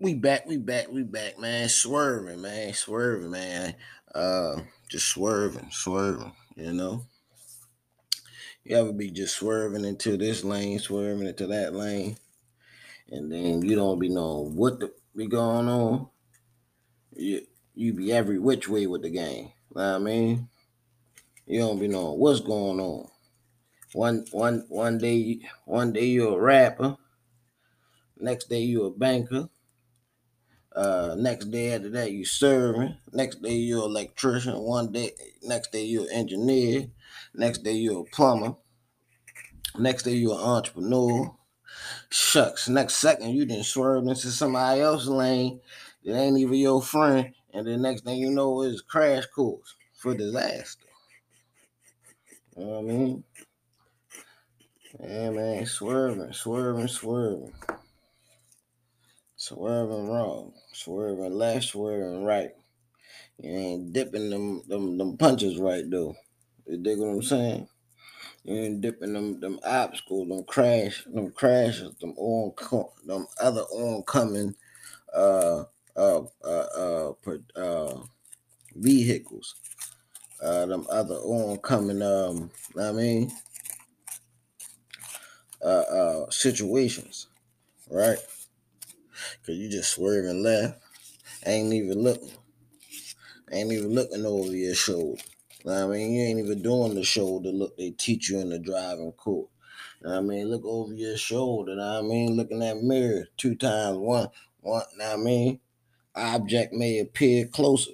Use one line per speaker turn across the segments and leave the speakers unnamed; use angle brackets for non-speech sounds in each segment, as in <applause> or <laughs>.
we back, we back, we back, man. Swerving, man, swerving, man. Uh, just swerving, swerving. You know, you ever be just swerving into this lane, swerving into that lane, and then you don't be knowing what the, be going on. You you be every which way with the game. Know I mean, you don't be knowing what's going on. One one one day one day you're a rapper. Next day you're a banker. Uh, next day after that you serving. Next day you're electrician. One day, next day you're engineer. Next day you're a plumber. Next day you're an entrepreneur. Shucks. Next second you didn't swerve into somebody else's lane that ain't even your friend, and the next thing you know is crash course for disaster. You know what I mean? Yeah, man, swerving, swerving, swerving. Swerving wrong, swerving left, swerving right. You ain't dipping them them, them punches right though. You dig what I'm saying? You ain't dipping them them obstacles, them crash, them crashes, them on them other oncoming uh uh uh uh, uh vehicles. Uh them other oncoming um I mean uh uh situations, right? Cause you just swerving left, ain't even looking, ain't even looking over your shoulder. I mean, you ain't even doing the shoulder look they teach you in the driving court. I mean, look over your shoulder. I mean, look in that mirror two times. One, one. I mean, object may appear closer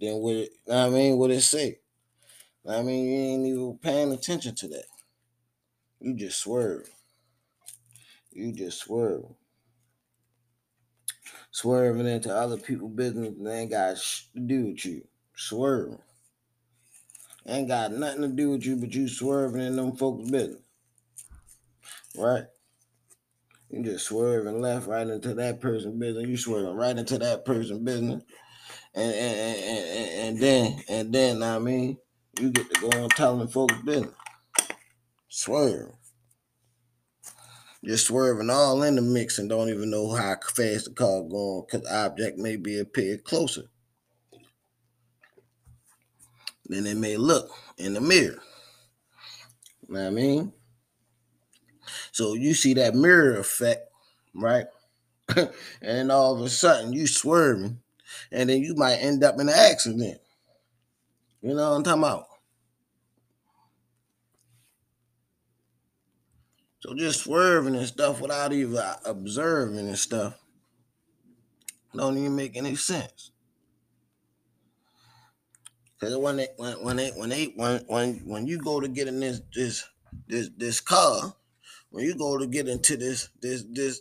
than what it. I mean, what it say. I mean, you ain't even paying attention to that. You just swerve. You just swerve swerving into other people's business and ain't got to do with you. Swerving. Ain't got nothing to do with you but you swerving in them folks' business. Right? You just swerving left right into that person's business. You swerving right into that person's business. And and, and, and, and then and then I mean you get to go on telling folks business. Swerve just swerving all in the mix and don't even know how fast the car going because object may be a pig closer than it may look in the mirror. You know what I mean? So you see that mirror effect, right? <laughs> and all of a sudden you swerving, and then you might end up in an accident. You know what I'm talking about? So just swerving and stuff without even observing and stuff don't even make any sense. Cause when they when when they when they when when when you go to get in this this this this car, when you go to get into this this this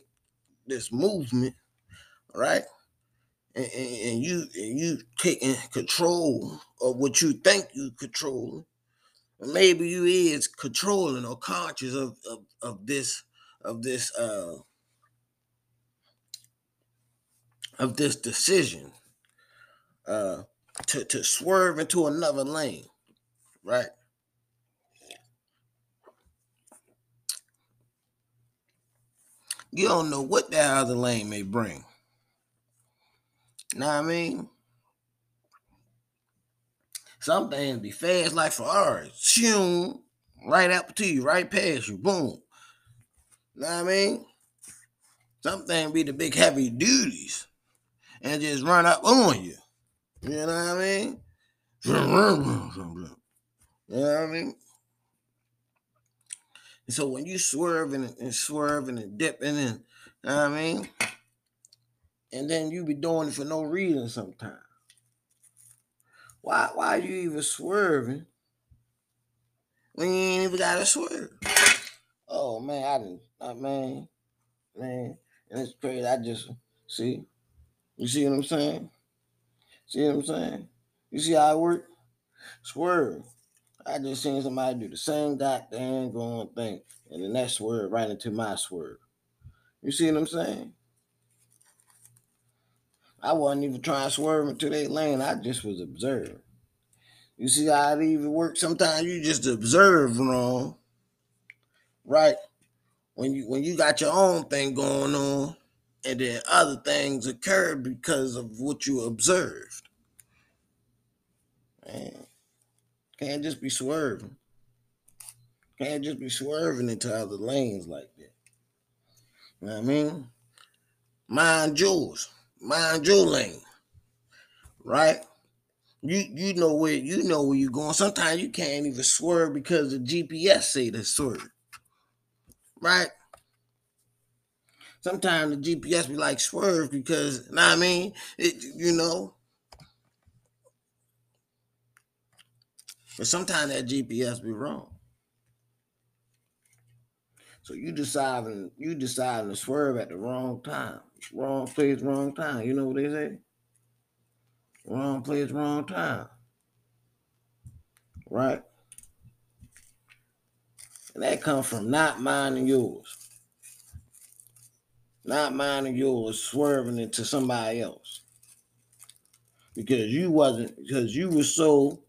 this movement, right? And, and, and you and you taking control of what you think you control, maybe you is controlling or conscious of, of, of this of this uh of this decision uh to, to swerve into another lane, right? You don't know what that other lane may bring. Know what I mean? Some things be fast like Ferrari. Shoom, right up to you, right past you. Boom. You know what I mean? Some things be the big heavy duties and just run up on you. You know what I mean? <sniffs> You know what I mean? And so when you swerving and swerving and dipping and you know what I mean? And then you be doing it for no reason sometimes. Why why you even swerving when you ain't even gotta swerve? Oh man, I didn't uh, man, man, and it's crazy. I just see, you see what I'm saying? See what I'm saying? You see how I work? Swerve. I just seen somebody do the same goddamn going thing, and then that swerve right into my swerve. You see what I'm saying? I wasn't even trying to swerve into their lane. I just was observing. You see how it even works? Sometimes you just observe wrong. Right? When you when you got your own thing going on, and, and then other things occur because of what you observed. Man, can't just be swerving. Can't just be swerving into other lanes like that. You know what I mean? Mind yours. Mind your lane. Right? You you know where you know where you're going. Sometimes you can't even swerve because the GPS say to swerve. Right? Sometimes the GPS be like swerve because, you know I mean? It, you know. But sometimes that GPS be wrong. So you deciding you deciding to swerve at the wrong time. Wrong place, wrong time. You know what they say? Wrong place, wrong time. Right? And that comes from not minding yours. Not minding yours, swerving into somebody else. Because you wasn't, because you were so,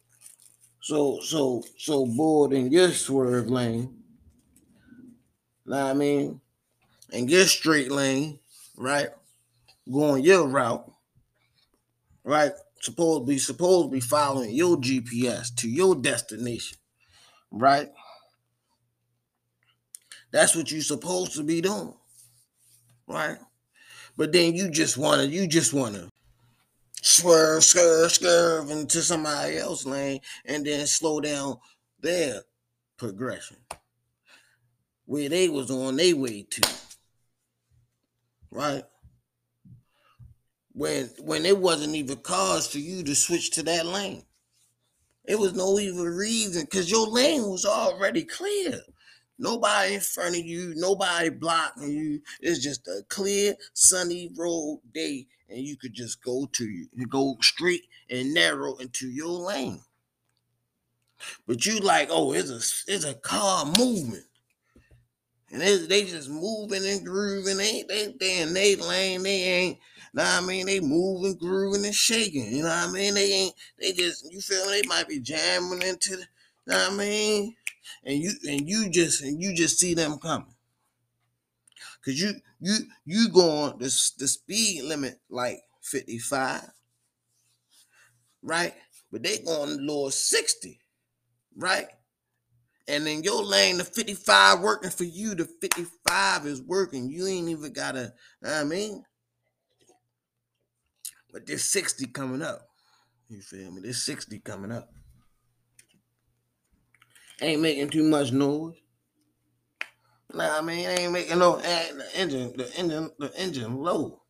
so, so, so bored in your swerve lane. Know what I mean? And your straight lane, right? Going your route, right? Supposed be supposed to be following your GPS to your destination, right? That's what you're supposed to be doing right? But then you just wanna, you just wanna swerve, swerve, swerve into somebody else's lane and then slow down their progression. Where they was on their way to. Right? When when it wasn't even cause for you to switch to that lane. It was no even reason because your lane was already clear. Nobody in front of you, nobody blocking you. It's just a clear, sunny road day, and you could just go to you, go straight and narrow into your lane. But you like, oh, it's a it's a car movement. And they, they just moving and grooving. They they they in they lane. They ain't. Know what I mean? They moving, grooving, and shaking. You know what I mean? They ain't. They just. You feel me? They might be jamming into the. Know what I mean? and you and you just and you just see them coming. Cause you you you going the, the speed limit like 55, right? But they going lower 60, right? And then your lane, the 55 working for you, the 55 is working. You ain't even gotta, I mean. But there's 60 coming up. You feel me? There's 60 coming up ain't making too much noise. Nah, I mean, ain't making no eh, the engine, the engine, the engine low.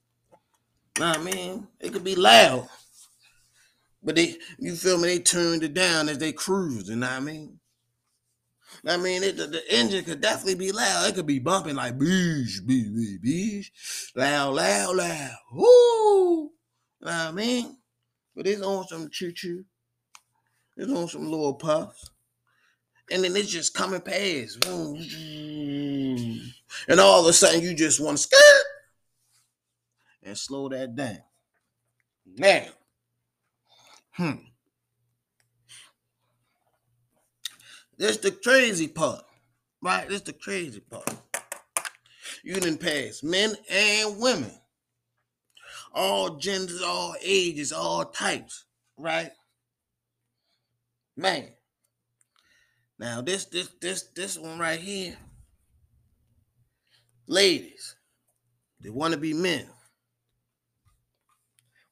Nah, I mean, it could be loud, but they, you feel me? They turned it down as they cruised. You know what I mean? I mean, it, the, the, engine could definitely be loud. It could be bumping like beesh, beesh, beesh, loud, loud, loud. Woo! You know what I mean? But it's on some choo choo. It's on some little puffs and then it's just coming past. And all of a sudden you just want to skirt and slow that down. Now, hmm. This the crazy part, right? This the crazy part. You didn't pass men and women, all genders, all ages, all types, right? Man, now this this this this one right here, ladies, they want to be men.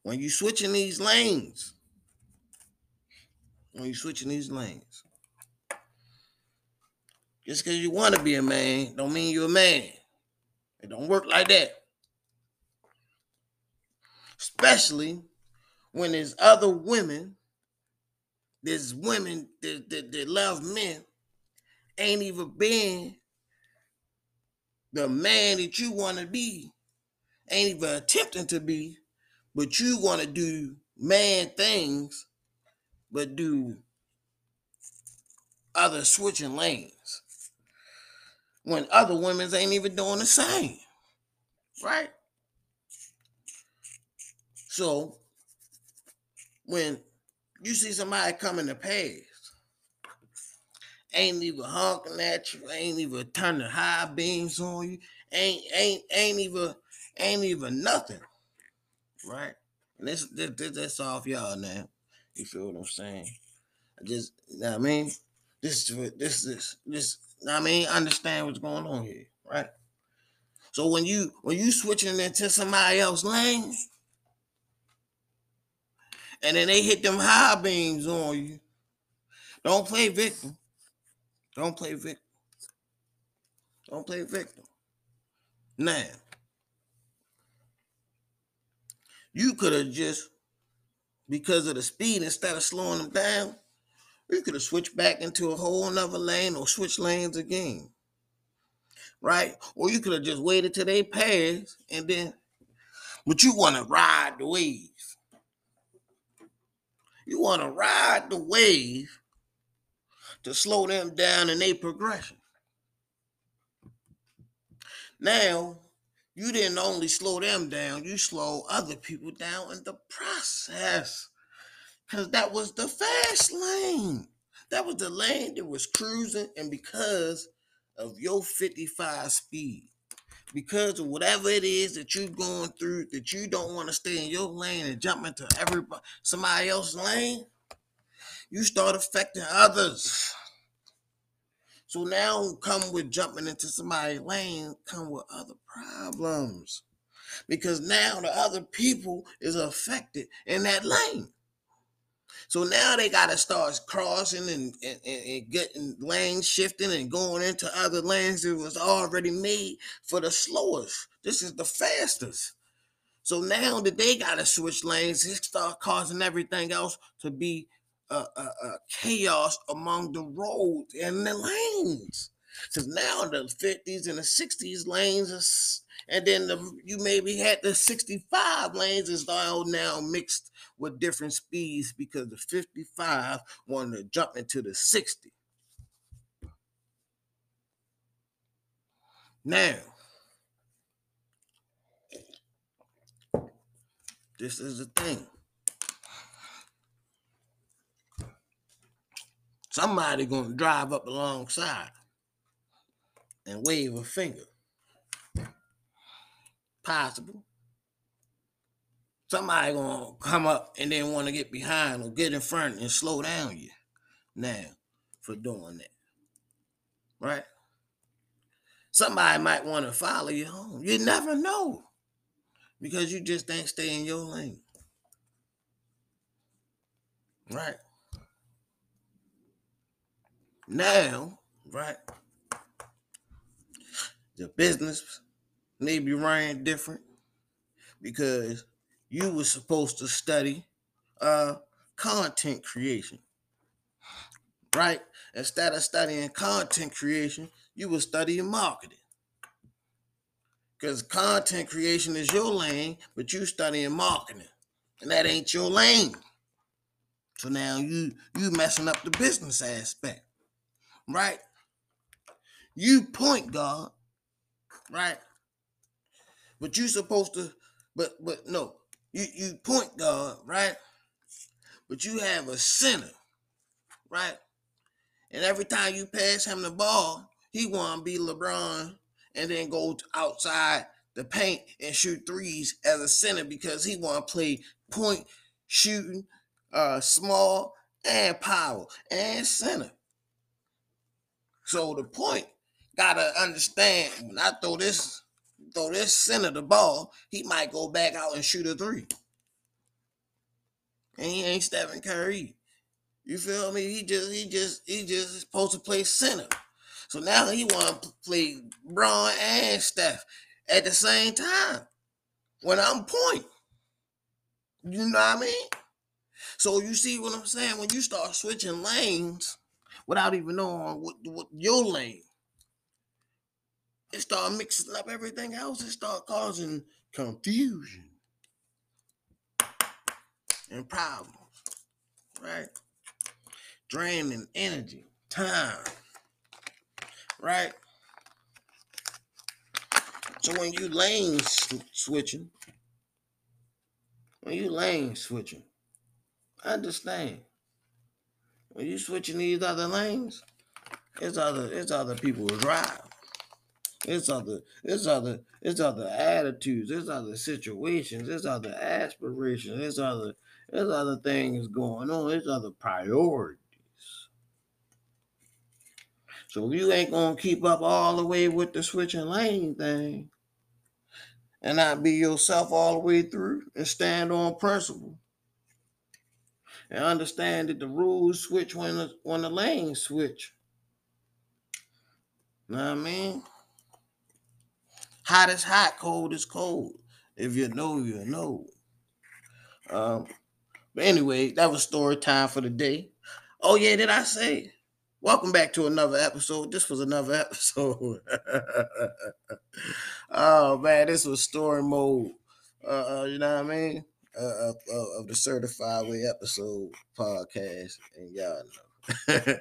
When you switching these lanes, when you switching these lanes, just because you want to be a man, don't mean you're a man. It don't work like that. Especially when there's other women there's women that, that, that love men ain't even been the man that you want to be, ain't even attempting to be, but you want to do man things, but do other switching lanes. When other women's ain't even doing the same. Right? So when you see somebody coming to pass, ain't even honking at you, ain't even turning high beams on you, ain't ain't ain't even ain't even nothing, right? And this, this, this that's off y'all now. You feel what I'm saying? I just, you know what I mean? This is this this this. I mean, understand what's going on here, right? So when you when you switching into somebody else's lane, and then they hit them high beams on you, don't play victim. Don't play victim. Don't play victim. Now, you could have just, because of the speed, instead of slowing them down, you could have switched back into a whole nother lane or switch lanes again. Right? Or you could have just waited till they pass and then, but you want to ride the wave. You want to ride the wave to slow them down in their progression. Now, you didn't only slow them down, you slow other people down in the process. Because that was the fast lane. That was the lane that was cruising, and because of your 55 speed, because of whatever it is that you're going through, that you don't want to stay in your lane and jump into everybody somebody else's lane, you start affecting others. So now come with jumping into somebody's lane, come with other problems. Because now the other people is affected in that lane. So now they got to start crossing and, and, and, getting lanes shifting and going into other lanes that was already made for the slowest. This is the fastest. So now that they got to switch lanes, it start causing everything else to be uh, chaos among the roads and the lanes. Because now the 50s and the 60s lanes, are, and then the, you maybe had the 65 lanes is all now mixed with different speeds because the 55 wanted to jump into the 60. Now, this is the thing. Somebody gonna drive up alongside and wave a finger. Possible. Somebody gonna come up and then want to get behind or get in front and slow down you now for doing that. Right? Somebody might want to follow you home. You never know. Because you just ain't stay in your lane. Right? Now, right, the business may be running different because you were supposed to study uh content creation. Right? Instead of studying content creation, you were studying marketing. Because content creation is your lane, but you studying marketing. And that ain't your lane. So now you you messing up the business aspect right? You point guard, right? But you supposed to, but but no, you you point guard, right? But you have a center, right? And every time you pass him the ball, he want to be LeBron and then go outside the paint and shoot threes as a center because he want to play point, shooting, uh, small and power and center. So the point gotta understand when I throw this throw this center the ball, he might go back out and shoot a three. And he ain't Stephen Curry. You feel me? He just he just he just supposed to play center. So now he want to play Bron and Steph at the same time when I'm point. You know what I mean? So you see what I'm saying? When you start switching lanes, without even knowing what, what your lane. It start mixing up everything else. It start causing confusion and problems, right? Draining energy, time, right? So when you lane switching, when you lane switching, understand when you switching these other lanes, it's other it's other people drive. It's other, it's other, it's other attitudes, it's other situations, it's other aspirations, it's other, there's other things going on, It's other priorities. So you ain't gonna keep up all the way with the switching lane thing, and not be yourself all the way through and stand on principle and understand that the rules switch when the when the lanes switch. Know what I mean? Hot is hot, cold is cold. If you know, you know. Um, but anyway, that was story time for the day. Oh yeah, did I say? Welcome back to another episode. This was another <laughs> episode. oh man, this was story mode. Uh, you know what I mean? Uh, of, of the certified way episode podcast, and y'all know,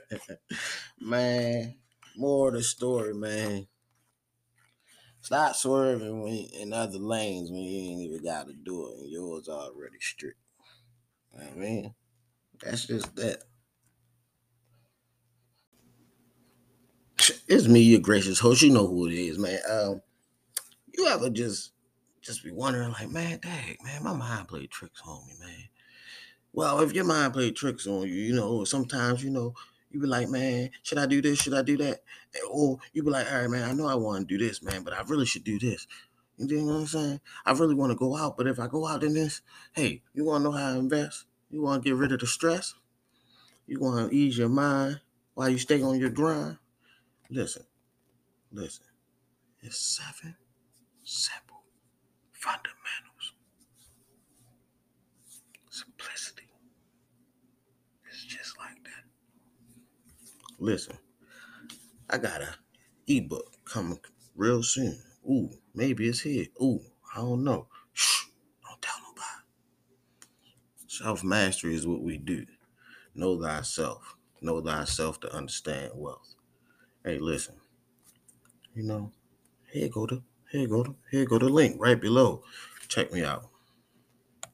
<laughs> man, more of the story, man. Stop swerving when in other lanes when you ain't even got to do it, and yours already strict. I mean, that's just that. It's me, your gracious host. You know who it is, man. Um, you ever just just be wondering, like, man, dang, man, my mind played tricks on me, man. Well, if your mind played tricks on you, you know, sometimes, you know, you be like, man, should I do this? Should I do that? Or you be like, all right, man, I know I want to do this, man, but I really should do this. You know what I'm saying? I really want to go out, but if I go out in this, hey, you want to know how to invest? You want to get rid of the stress? You want to ease your mind while you stay on your grind? Listen, listen. It's seven simple fundamentals. Simplicity. It's just like that. Listen, I got a ebook coming real soon. Ooh, maybe it's here. Ooh, I don't know. Shh, don't tell nobody. Self mastery is what we do. Know thyself. Know thyself to understand wealth. Hey, listen. You know, here go to here go to here go the link right below. Check me out.